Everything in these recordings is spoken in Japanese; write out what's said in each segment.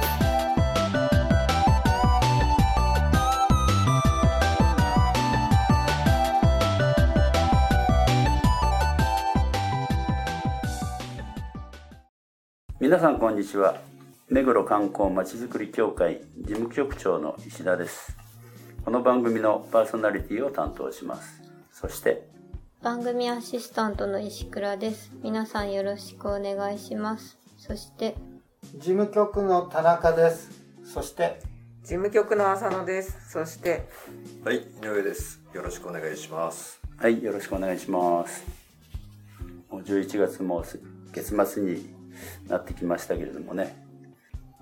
す。皆さんこんにちは目黒観光まちづくり協会事務局長の石田ですこの番組のパーソナリティを担当しますそして番組アシスタントの石倉です皆さんよろしくお願いしますそして事務局の田中です。そして、事務局の浅野です。そして、はい、井上です。よろしくお願いします。はいよろしくお願いしますもう11月も月末になってきましたけれどもね。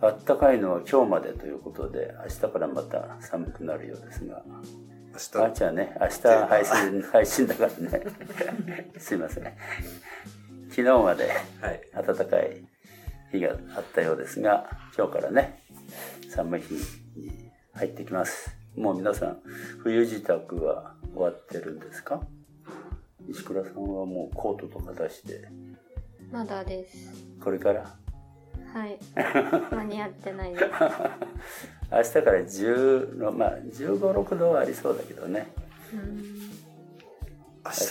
あったかいのは今日までということで明日からまた寒くなるようですが。明日、あじゃあね明日配信配信だからね。すいません。昨日まではい、暖かい日があったようですが今日からね寒い日に入ってきます。もう皆さん冬支度は終わってるんですか？石倉さんはもうコートとか出して。まだですこれから。はい。間に合ってないです。明日から10のまあ1 5 6度はありそうだけどね。明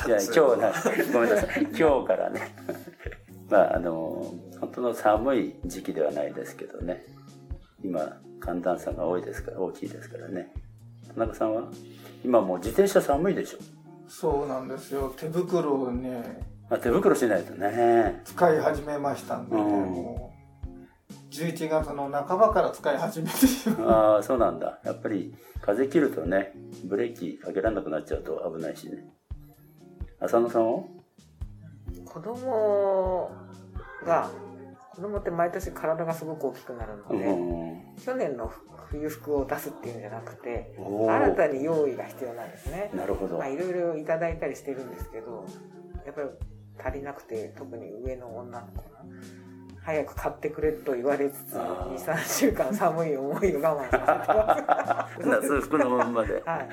いや今日なごめんなさい。今日からね。まああの本当の寒い時期ではないですけどね。今寒暖差が多いですから大きいですからね。田中さんは？今もう自転車寒いでしょ。そうなんですよ。手袋をね、まあ、手袋しないとね。使い始めましたんでね、うん。もう、11月の半ばから使い始めてしまう。ああそうなんだ。やっぱり風切るとねブレーキかけられなくなっちゃうと危ないしね。浅野さんは？子供が、子供って毎年体がすごく大きくなるのうで、ん去年の冬服を出すっていうんじゃなくて、新たに用意が必要なんですね。なるほど。まあ、いろいろいただいたりしてるんですけど、やっぱり足りなくて、特に上の女の子が、早く買ってくれと言われつつ、あー。2、3週間寒い思いを我慢させてます。夏服のまんまで。はい。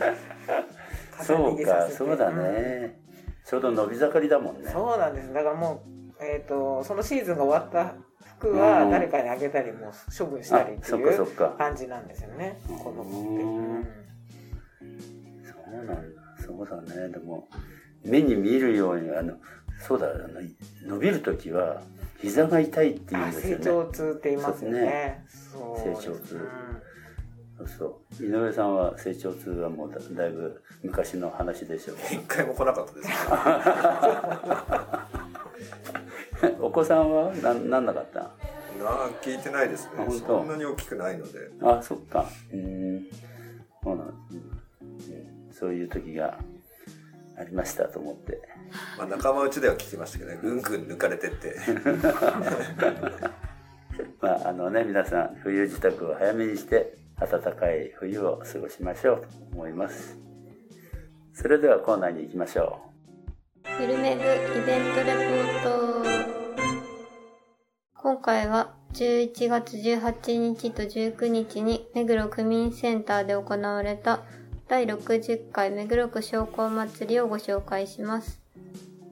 そうかそうだうん。ね、ちょうど伸び盛りだもんね。そうなんです。だからもう、えー、とそのシーズンが終わった服はうん。誰かにあげたりもう処分したりってあそっかいうそっか。感じなんですよね。うん子供って、うん。そうなんだ。そうだね。でも目に見るようにあのそうだあの伸びる時は膝が痛いって言うんあですよね。成長痛って言いますよね。そうそう成長痛。うんそう。井上さんは成長痛はもうだだいぶ昔の話でしょう一回も来なかったです。お子さんはななんなかった？なあ、聞いてないですね。そんなに大きくないので。あそっか。うん。そうなんです、うん、そういう時がありましたと思って。まあ、仲間内では聞きましたけどね、ぐんぐん抜かれてって。まああのね皆さん冬支度を早めにして暖かい冬を過ごしましょうと思います。それではコーナーに行きましょゆるめぐイベントレポート。今回は11月18日と19日に目黒区民センターで行われた第60回目黒区商工祭りをご紹介します。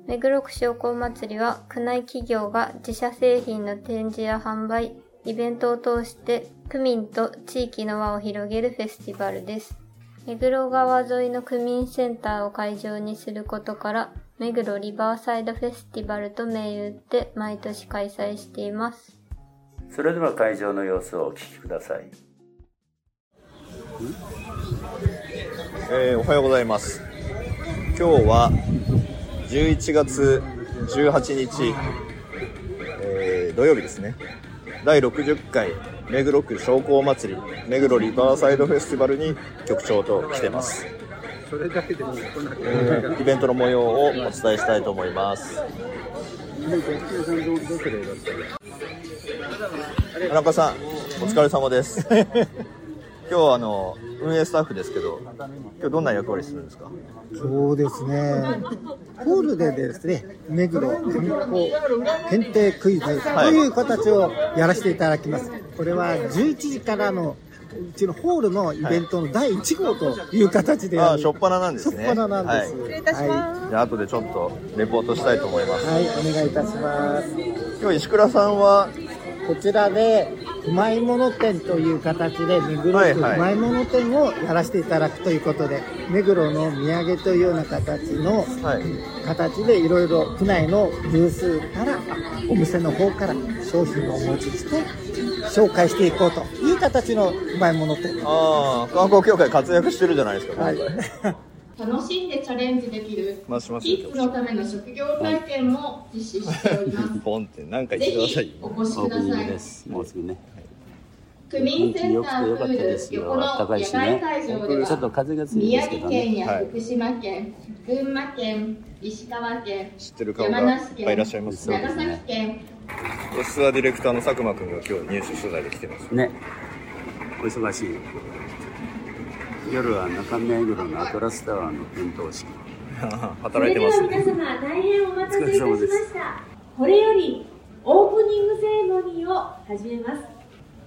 目黒区商工祭りは区内企業が自社製品の展示や販売、イベントを通して区民と地域の輪を広げるフェスティバルです。目黒川沿いの区民センターを会場にすることから、目黒リバーサイドフェスティバルと銘打って毎年開催しています。それでは会場の様子をお聞きくださいえーおはようございます。今日は11月18日、えー土曜日ですね。第60回目黒区商工祭り目黒リバーサイドフェスティバルに局長と来てます。えーイベントの模様をお伝えしたいと思います。田中さん、お疲れ様です。今今日はあの、運営スタッフですけど、今日どんな役割するんですか？そうですね。ホールでですね、目黒観光検定クイズという形をやらせていただきます。これは11時からのうちのホールのイベントの第1号という形でああ、やるしょっぱななんですね。しょっぱななんです。はい。失礼いたします。じゃあ後でちょっとレポートしたいと思います。はい、お願いいたします。今日石倉さんは、こちらで、うまいもの店という形で、目黒区うまいもの店をやらせていただくということで、目黒の土産というような形の、形でいろいろ区内のブースから、お店の方から商品をお持ちして、紹介していこうという形のうまいもの店。ああ、観光協会活躍してるじゃないですか、はい。楽しんでチャレンジできるますますキッズのための職業体験も実施しております。ポンって何か言ってくださいよ。お越しください。もうすぐね。区民センターよくてよかったプ。横の暖かい野外しね。会場でちょっとは風が強いで宮すけど城県ね。や福島県、群馬県、石川県、知ってる顔が山梨県、いらっしゃいます長崎県、ディレクターの佐久間君が今日入手取材で来てます。ね。お忙しい。夜は中目黒のアトラスタワーの点灯式。働いてますそれでは皆様大変お待たせいたしましたこれよりオープニングセレモニーを始めます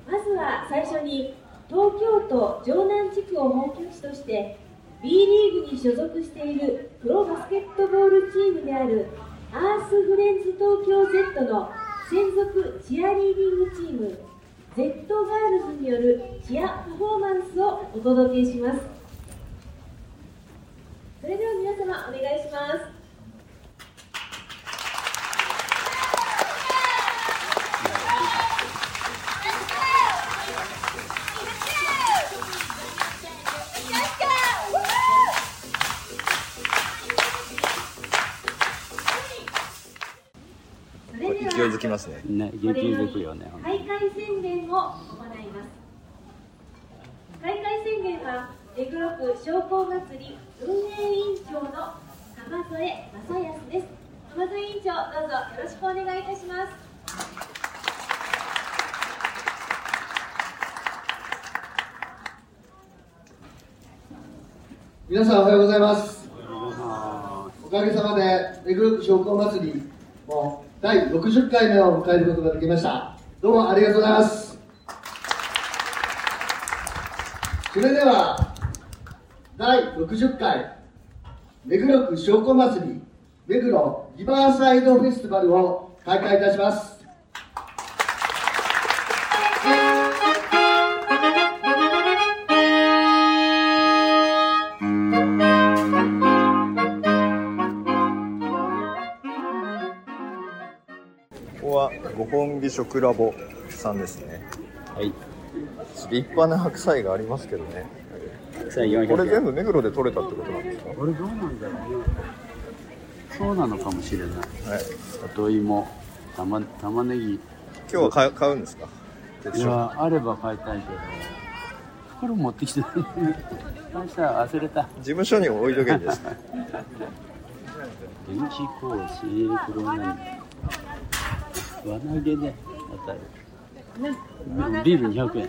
まずは最初に東京都城南地区を本拠地として B リーグに所属しているプロバスケットボールチームであるアースフレンズ東京 Z の専属チアリーディングチーム Z ガールズによるチアパフォーマンスをお届けします。それでは皆様お願いします。ますね。ね、元気づくよね。開会宣言を行います開会宣言は目黒区商工祭り運営委員長の浜添正康です浜添委員長どうぞよろしくお願いいたします皆さんおはようございます。おかげさまで、目黒区商工祭りも第60回目を迎えることができました。どうもありがとうございます。それでは、第60回、目黒区商工祭り、目黒リバーサイドフェスティバルを開会いたします。木食ラボさんですね。はい。立派な白菜がありますけどね。白菜400円これ全部目黒で取れたってことなんですか？これどうなんだろうね。そうなのかもしれない。はい。里芋、玉玉ねぎ。今日は買う買うんですか？いや、あれば買いたいけど。袋持ってきてない。忘れた。事務所に置いとけんです。電気工事、黒ネ輪投げで当たる。ビール200円。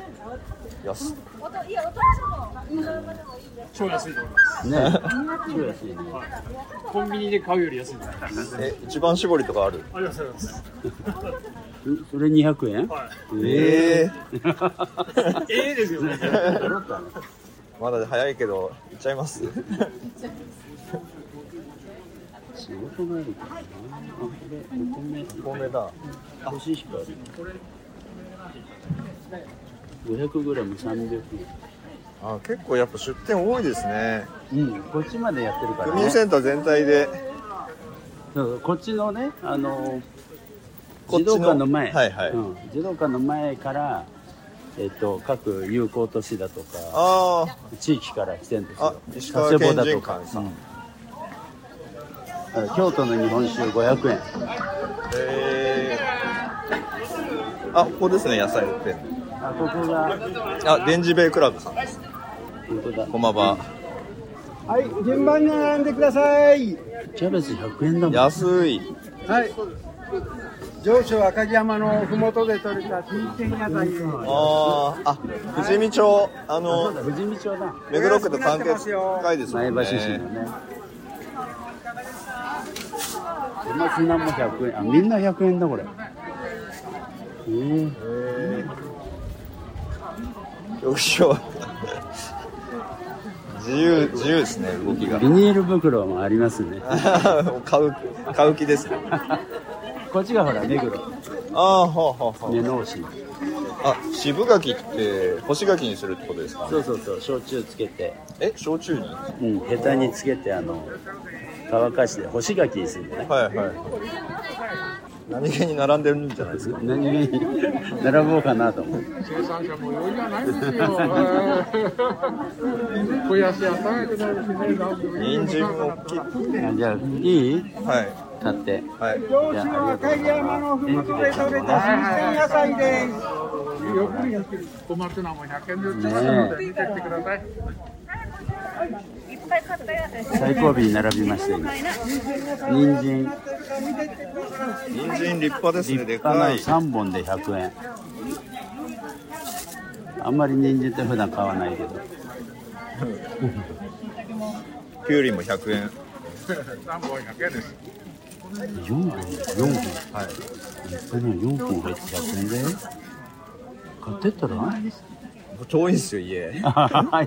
安超安いと思います。ね 超安いね。コンビニで買うより安い。え、一番搾りとかある？ありますあります。それ200円？はいえ ええですよね。まだ早いけど、行っちゃいます仕事があるからな。あ、これ、お米。お米だ。コシヒカリ。500グラム300円。あ、結構やっぱ出店多いですね。うん、こっちまでやってるから区ね。民センター全体で、そうそうこっちのね、あの、児童館の前、はいはいうん、児童館の前から、えっと、各友好都市だとか、あ地域から来てるんですよ。あ石川県人とか館さん。うん京都の日本酒500円。えー、あ、ここですね、野菜売ってあ、ここが、あ、デンジベイクラブさんです。本当だ。こんばんは。はい、順番に並んでください。キャベツ100円だもん。安い。はい。上州赤城山のふもとで採れた新鮮野菜あーあ富士見町あの富士見町だ目黒区と関係深いですね前橋市のね小松菜も100円あみんな100円だこれ。えー、よいしょ。自由自由ですね動きが。ビニール袋もありますね。買う買う気ですね。こっちがほら目黒。ああほうほうほう。根直しあ渋柿って干し柿にするってことですか？そうそうそう焼酎つけて。え焼酎に？うんヘタにつけてあの乾かして干し柿にするんだね。はいはい。何気に並んでるんじゃないですか。何気に並ぼうかなと思う。生産者も余裕がないですよ。肥やし与えてない。しね。人参も大きい。あじゃあいい？はい。買って。はい。上赤城山のふもとで採れた新鮮野菜で。す。よくやってる。小松菜も100円で売ってますので見てってください。最後尾に並びました今人参。人参立派ですね。立派なでかい3本で100円。あんまり人参って普段買わないけど。きゅうりも100円。3本100円です。4本。4本はい立派な4本入って100円だよ買ってったら？遠いんすよ家。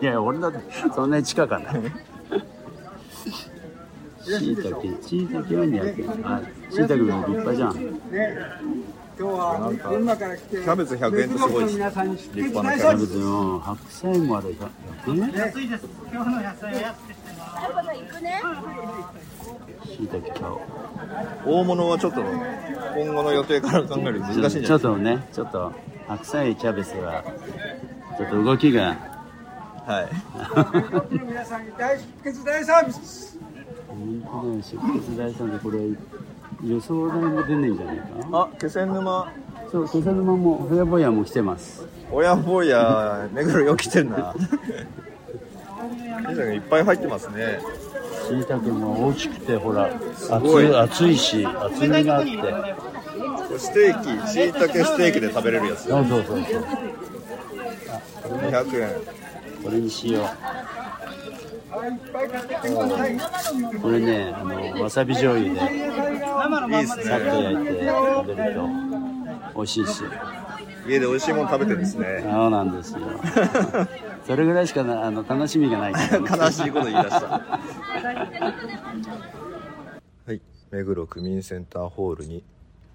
いや俺だってそんなに近かないしいたけしいたけは200円あしいたけも立派じゃん。ね、今日は群馬から来て、キャベツ100円ってすごいで立派なキャベツの白菜もあれが100円。安いです。今日の野菜は安くてしいたけ買おう。大物はちょっと今後の予定から考えると難しいんじゃない？ちょですかっとねちょっと白菜キャベツはちょっと動きがはい。皆さんに大出血大サービス。本当だよ出血大さんでこれ予想代も出ねえんじゃないか？あ気仙沼。そう気仙沼もふやぼやも来てます。親坊や目黒よく来てんな。いっぱい入ってますね。しいたけも大きくてほらごい。厚いし厚みがあって。ステーキしいたけステーキで食べれるやつ。そうそうそうそう。200円これにしよう。これねあのわさび醤油でさっとね焼いて食べると美味しいし家で美味しいもの食べてるんですね。そうなんですよ。それぐらいしかなあの楽しみがない。悲しいこと言い出した。はい。目黒区民センターホールに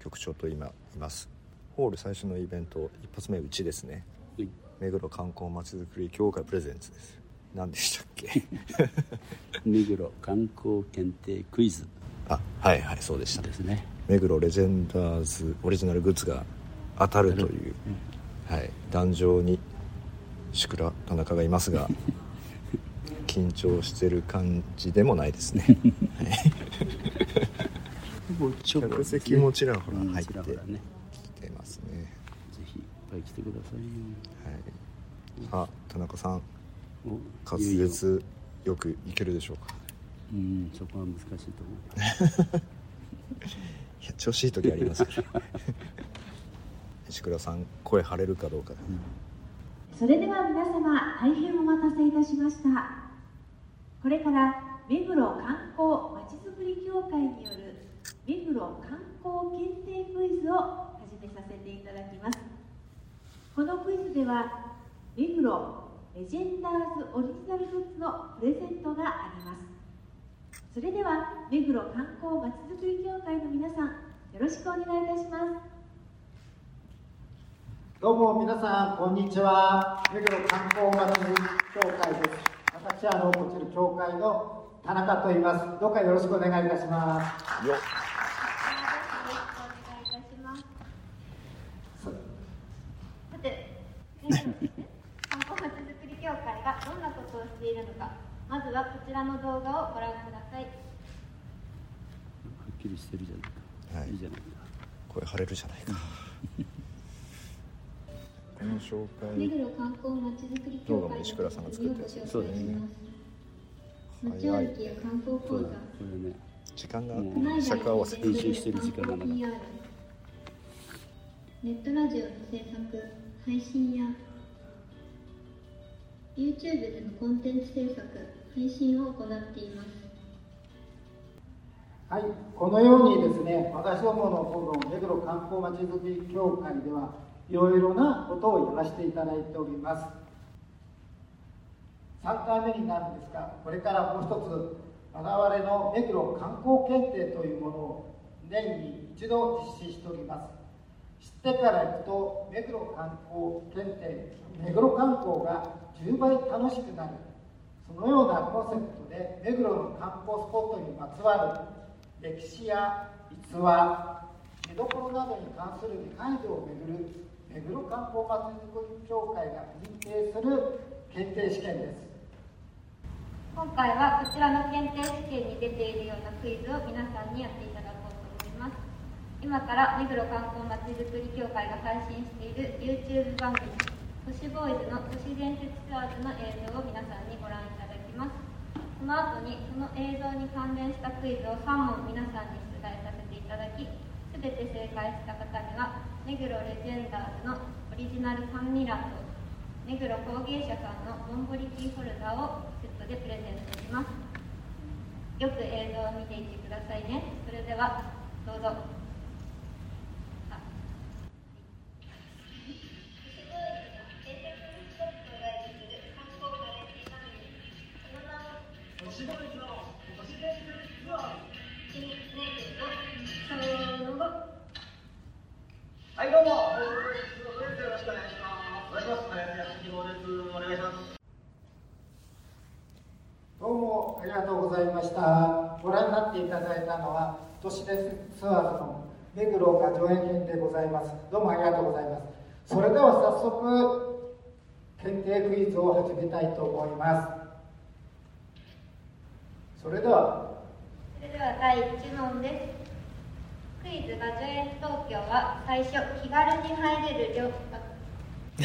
局長と今います。ホール最初のイベント一発目うちですね。はい目黒観光まちづくり協会プレゼンツです。何でしたっけ？目黒観光検定クイズ。あはいはいそうでした。ですね。目黒レジェンダーズオリジナルグッズが当たるという、はい、壇上に宿倉田中がいますが 緊張してる感じでもないですね、はい。客席もちらほらうん入って。ちらほらね来てますね、ぜひいっぱい来てください。よはい、あ田中さん。お滑舌よくいけるでしょうか。うんそこは難しいと思う。いや調子いい時ありますから 石倉さん声張れるかどうか、それでは皆様大変お待たせいたしました。これから目黒観光まちづくり協会による目黒観光検定クイズを始めさせていただきますこのクイズでは目黒レジェンダーズオリジナルグッズのプレゼントがあります。それでは目黒観光まちづくり協会の皆さんよろしくお願いいたします。どうも皆さんこんにちは。目黒観光まちづくり協会です。私はあのこちら協会の田中と言います。どうかよろしくお願いいたしますよさて、目黒のですね。観光まちづくり協会がどんなことをしているのか、まずはこちらの動画をご覧ください。はっきりしてるじゃないか、はい。いいじゃないか。声張れるじゃないか。この紹目介黒観光まちづくり協会動画も石倉さんが作ったやつですそうですね。街歩きや観光講座、これね。時間が尺合わせ編集してる時間がなかっ PR、ネットラジオの制作配信や YouTube でのコンテンツ制作配信を行っていますはい、このようにですね、私どものこの目黒観光まちづくり協会では、いろいろなことをやらせていただいております。3回目になるんですが、これからもう一つ、我々の目黒観光検定というものを年に一度実施しております。知ってから行くと、目黒観光検定、目黒観光が10倍楽しくなる。そのようなコンセプトで、目黒の観光スポットにまつわる歴史や逸話、見どころなどに関する理解度をめぐる目黒観光まちづくり協会が認定する検定試験です。今回はこちらの検定試験に出ているようなクイズを皆さんにやっていただこうと思います今から目黒観光まちづくり協会が配信している YouTube 番組都市ボーイズの都市伝説ツアーズの映像を皆さんにご覧いただきます。その後にその映像に関連したクイズを3問皆さんに出題させていただき全て正解した方には目黒レジェンダーズのオリジナルファンミラーと目黒工芸社さんのモンボリキーホルダーをセットでプレゼントしますよく映像を見ていってくださいねそれではどうぞ。はい、どうも。よろしくお願いします。お願いします。林康です。お願いします。どうもありがとうございました。ご覧になっていただいたのは、都市伝説ツアーズの目黒が上演編でございます。どうもありがとうございます。それでは早速、検定クイズを始めたいと思います。それでは、それでは第1問です。クイズガジュエン東京は最初気軽に入れる旅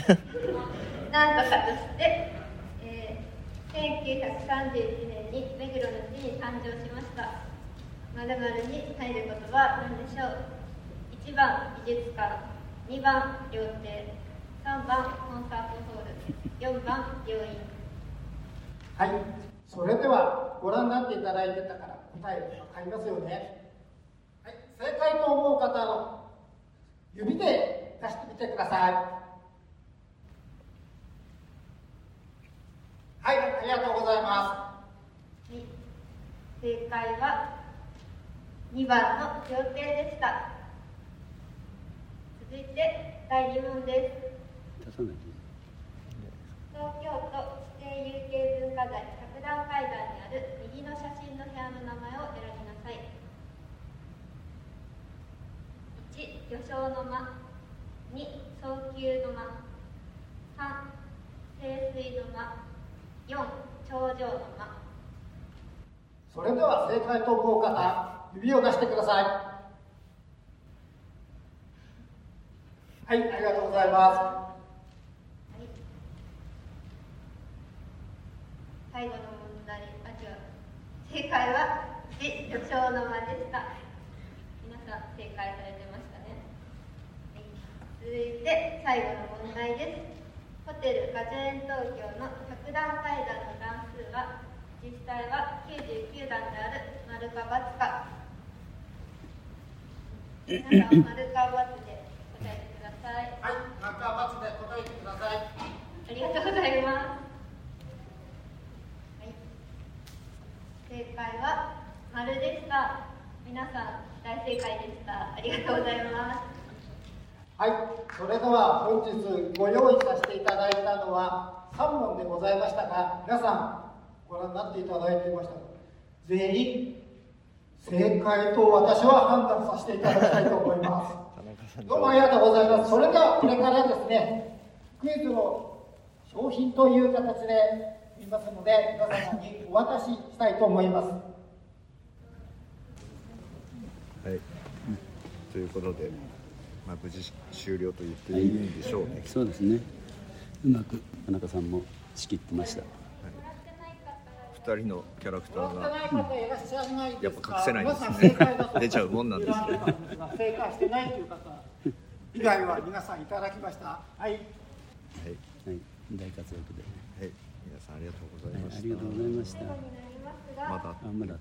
なんとかとして、えー1931年に目黒の地に誕生しました。〇〇に入る言葉は何でしょう？1番美術館2番料亭3番コンサートホール4番病院。はい、それではご覧になっていただいてたから答えわかりますよね。はい、正解と思う方の指で出してみてください。はい、ありがとうございまはい正解は2番の料亭でした。続いて第2問です。東京都指定有形文化財。百段階段にある右の写真の部屋の名前を選びなさい1魚礁の間2早急の間3清水の間4頂上の間す。それでは正解と思う方、指を出してください。はい、ありがとうございます。最後の正解は1魚礁の間でした。皆さん正解されてましたね、はい、続いて最後の問題です。ホテルガジュエン東京の100段階段の段数は実際は99段である丸か×か。皆さん丸か×で答えてください。はい、マーカー×で答えてください。ありがとうございます。はい、正解は丸でした。皆さん大正解でした。ありがとうございます。はい、それでは本日ご用意させていただいたのは3問でございましたが、皆さんご覧になっていただいていました。全員正解と私は判断させていただきたいと思います。どうもありがとうございます。それではこれからですね、クイズの商品という形で見ますので、皆様にお渡ししたいと思います。はい、ということで、まあ、無事終了と言っていいんでしょうね。そうですねうまく田中さんも仕切ってました二人のキャラクターがやっぱ隠せないんですね。出ちゃうもんなんですね。正解してないという方以外は皆さんいただきましたはいはい、大活躍で。ありがとうございました。ありがとうございました。まだ。あ、まだ。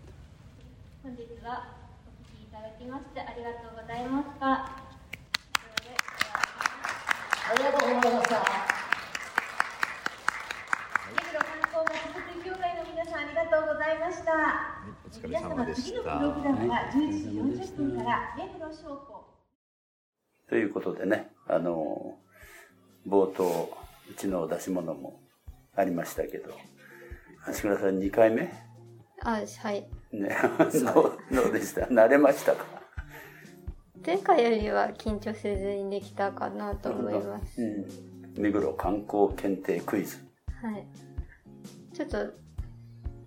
本日はお聞きいただきましてありがとうございました。ありがとうございました目黒観光まちづくり協会の皆さんありがとうございました。お疲れ様でした。次のプログラムは11時40分から目黒商工。ということでね、あの、冒頭、うちの出し物もありましたけど、橋倉さん2回目？あ、はい。ね、どうどうでした？慣れましたか？前回よりは緊張せずにできたかなと思います。うん。目黒観光検定クイズ。はい。ちょっと、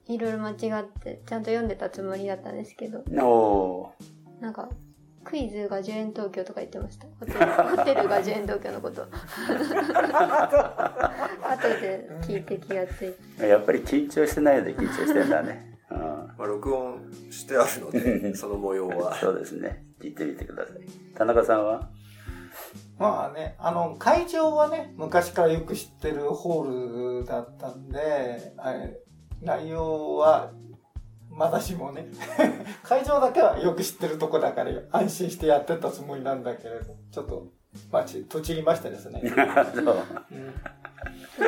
いろいろ間違って、ちゃんと読んでたつもりだったんですけど、おなんか、クイズが10円東京とか言ってました。ホテルホテルが10円東京のこと。後で聞いて気がついて。やっぱり緊張してないで緊張してんだね。うんまあ、録音してあるので、その模様は。そうですね。聞いてみてください。田中さんは？まあね、あの、会場はね、昔からよく知ってるホールだったんで、内容は、まだしもね、会場だけはよく知ってるとこだから安心してやってたつもりなんだけれど、ちょっと、まあ、ち、とちりましたですね。そう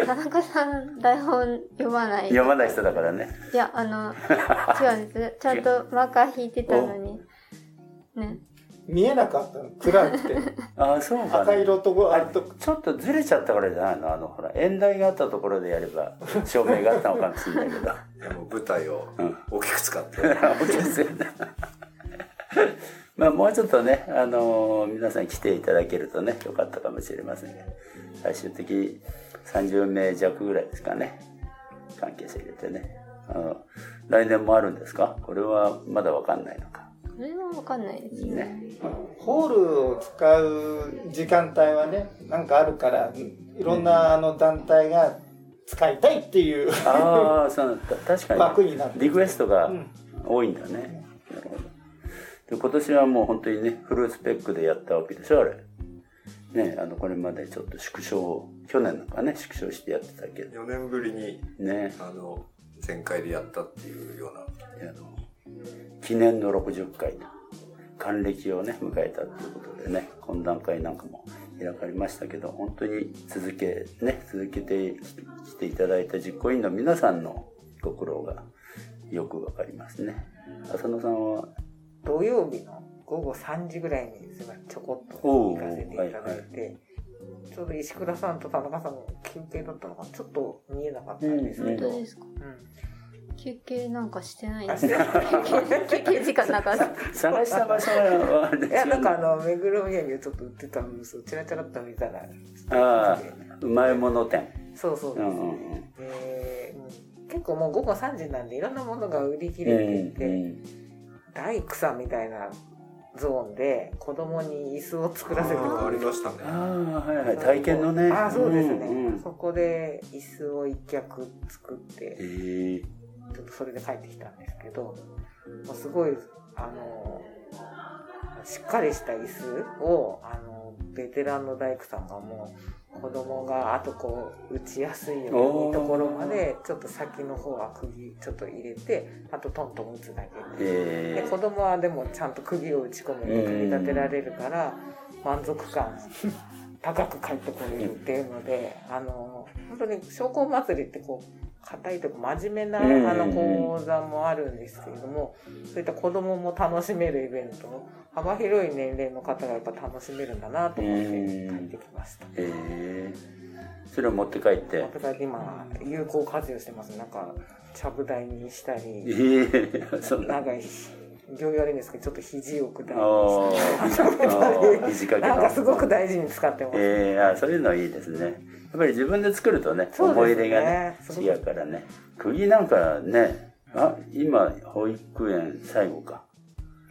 田中さん、台本読まない。読まない人だからね。いや、あの、違うんです。ちゃんとマーカー引いてたのに。ね。見えなかったの暗くて。あ あ、そうか、ね。赤色とあと、ちょっとずれちゃったからじゃないの？あの、ほら、演台があったところでやれば、照明があったのかもしれないけど。いやもう舞台を大きく使って。大きく使って。まあ、もうちょっとね、あのー皆さん来ていただけるとね、よかったかもしれませんが、最終的30名弱ぐらいですかね、関係者入れてね。あの来年もあるんですか？これはまだわかんないのか。それはわかんないですね。ホールを使う時間帯はね、なんかあるから、いろんなあの団体が使いたいっていう、ああ、そうだ確かに。枠になってリクエストが多いんだね。なるほど。で、今年はもう本当にね、フルスペックでやったわけでしょ、あれ。ね、あの、これまでちょっと縮小、去年なんかね、縮小してやってたけど。4年ぶりに、ね。あの、全開でやったっていうような。記念の60回の還暦をね、迎えたということでね、懇談会なんかも開かれましたけど、本当に続け、ね、続けてきていただいた実行委員の皆さんのご苦労がよくわかりますね。浅野さんは、土曜日の午後3時ぐらいにすちょこっと行かせていただいて、ちょうど石倉さんと田中さんの休憩だったのかなちょっと見えなかったんですけど、本当ですか休憩なんかしてないんあですしてない休憩時間なかった。探した場所はいやなんかあの目黒土産ちょっと売ってたんですよチラチラっと見たらああ、うまいもの店。そうそうですうんうんね、でうん結構もう午後3時なんでいろんなものが売り切れていて、大工さんみたいなゾーンで子供に椅子を作らせてありましたね。ああ、はいはい、体験のね。あそうですね、うんうんそこで椅子を一脚作って、えちょっとそれで帰ってきたんですけどもうすごいあのしっかりした椅子をあのベテランの大工さんがもう子供があとこう打ちやすいようにところまでちょっと先の方は釘ちょっと入れてあとトントン打つだけで。子供はでもちゃんと釘を打ち込めて組み立てられるから満足感高く帰ってこれるっていうのであの本当に商工祭りってこう硬いとか真面目なうん。あの講座もあるんですけれどもそういった子供も楽しめるイベント幅広い年齢の方がやっぱ楽しめるんだなと思って帰ってきました。ええそれを持って帰って。持って帰って今有効活用してます。なんかちゃぶ台にしたりええ そんな。長い行儀悪いんですけどちょっと肘を下りあー。して肘掛けの。なんかすごく大事に使ってます、ええあそういうのいいですね。やっぱり自分で作るとね、ね。思い入れがね、違うからね。釘なんかね、あ、今、保育園最後か。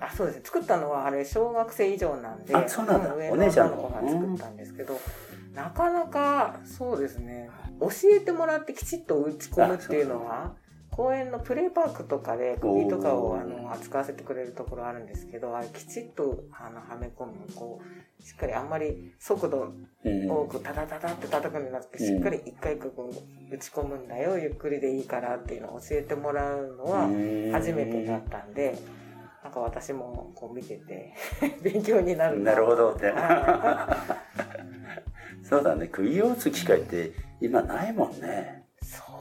あそうですね。作ったのはあれ小学生以上なんであそうなんだ。上お姉ちゃんのの子が作ったんですけど、なかなかそうですね。教えてもらってきちっと打ち込むっていうのは公園のプレイパークとかで釘とかをあの扱わせてくれるところあるんですけどあれきちっとあのはめ込むこうしっかりあんまり速度多くタタタタって叩くんじゃなくてしっかり一回こう打ち込むんだよゆっくりでいいからっていうのを教えてもらうのは初めてだったんで。なんか私もこう見てて 勉強になるなるほどって。そうだね、釘を打つ機会って今ないもんね。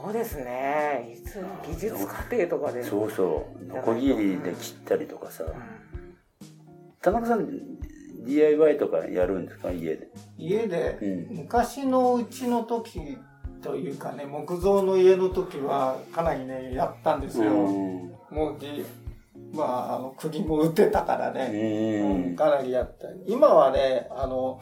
そうですね。いつ技術過程とかで。そうそう。ノコギリで切ったりとかさ。田中さん、DIY とかやるんですか？家で。家で、昔のうちの時というかね、木造の家の時はかなりね、やったんですよ。もうじ、まあ、あの、釘も打ってたからね、うんかなりやった。今はね、あの、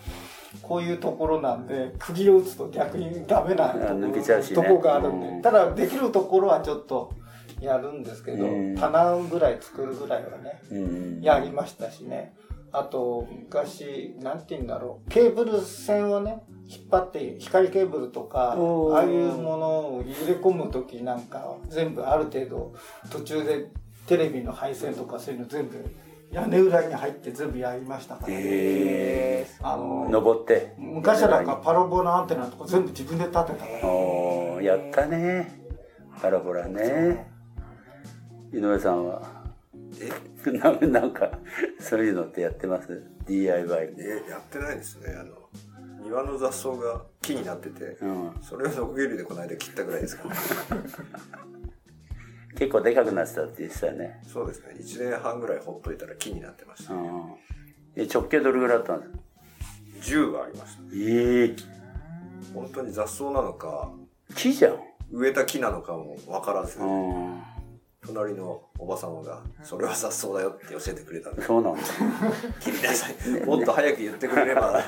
こういうところなんで、釘を打つと逆にダメなとこ抜けちゃうし、ね、とこがあるんで、ただできるところはちょっとやるんですけど、棚ぐらい作るぐらいはね、やりましたしね。あと、昔、なんて言うんだろう、ケーブル線をね、引っ張って、光ケーブルとか、ああいうものを入れ込むときなんか、全部ある程度、途中でテレビの配線とかそういうの全部、屋根裏に入って全部やりましたからね。へあの、登って。昔はなんかパラボラアンテナとか全部自分で立てたから。おーやったね。パラボラね。井上さんはななんか、そういうのってやってます ?DIY。え、やってないですね。あの、庭の雑草が木になってて、それをノコギリでこの間切ったぐらいですから、結構でかくなってたって言ってたよね。そうですね。1年半ぐらいほっといたら木になってました。え直径どれぐらいあったんですか？10はありました。ええ本当に雑草なのか、木じゃん。植えた木なのかもわからず、隣のおば様が、それは雑草だよって教えてくれたんで。そうなんだ。切りなさい。もっと早く言ってくれれば。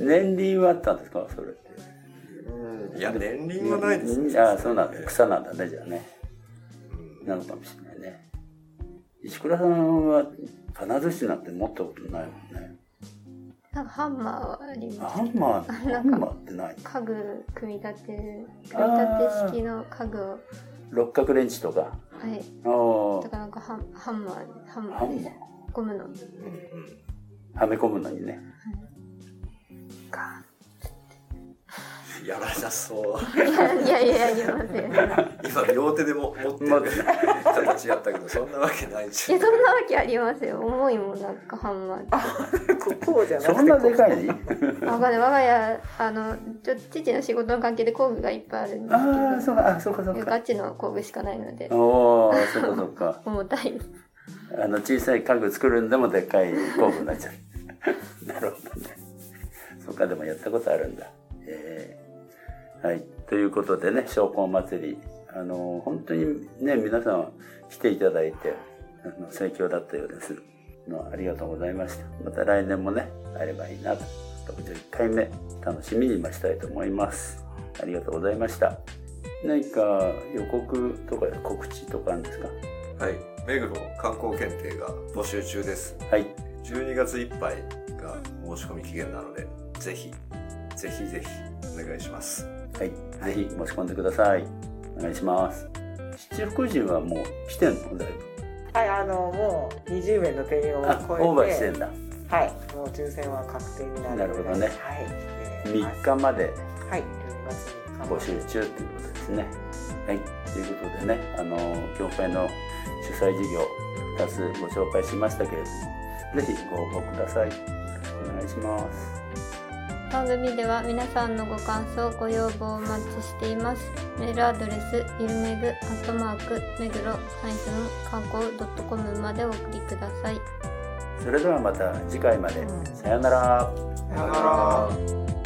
年輪はあったんですか？それ。いや、年輪はないですね。ああ、そうなんだ。草なんだね、じゃあね。なのかもしれないね。石倉さんは金槌なんて持ったことないもんね。なんかハンマーはあります。ハンマー、ハなんかンマーってない家具組み立てる、組み立て式の家具を、六角レンチとか。はい。あだからなんかハンハンマー、ハンマハンマーです。ゴムの。あ、はめ込むのにね。やらなそう。いやいやいや、ません。いや、今、両手でも持ってる形やったけど、そんなわけないでしょ。そんなわけありますよ。重いもん、なんかハンマーって。こうじゃなくてそんなでかいの？わかんない。我が家、あの、ちょ父の仕事の関係で工具がいっぱいあるんですけど。ああ、そうか、あ、そうか、そうか。ガチの工具しかないので。おお、そうか、そうか。重たい。あの、小さい家具作るんでもでっかい工具になっちゃう。なるほどね。そっか、でもやったことあるんだ。えーはい。ということでね、商工祭り。あの、本当にね、皆さん来ていただいて、あの盛況だったようです。のありがとうございました。また来年もね、あればいいなと。61回目、楽しみに待ちたいと思います。ありがとうございました。何か予告とか告知とかあるんですか？はい。目黒観光検定が募集中です。はい。12月いっぱいが申し込み期限なので、ぜひ、ぜひぜひお願いします。はい。ぜひ申し込んでください。お願いします。七福神はもう来てんの？だいぶ。はい、あの、もう20名の定員を超えあて。、オーバーしてんだ。はい、もう抽選は確定になる。なるほどね。はい。3日まではい、12月3日募集中ということですね。はい。ということでね、あの、協会の主催事業、2つご紹介しましたけれども、ぜひご応募ください。お願いします。番組では皆さんのご感想、ご要望をお待ちしています。メールアドレス、ゆるめぐ、アットマーク、目黒、ハイフン、観光 .com までお送りください。それではまた次回まで。さよなら。さよなら。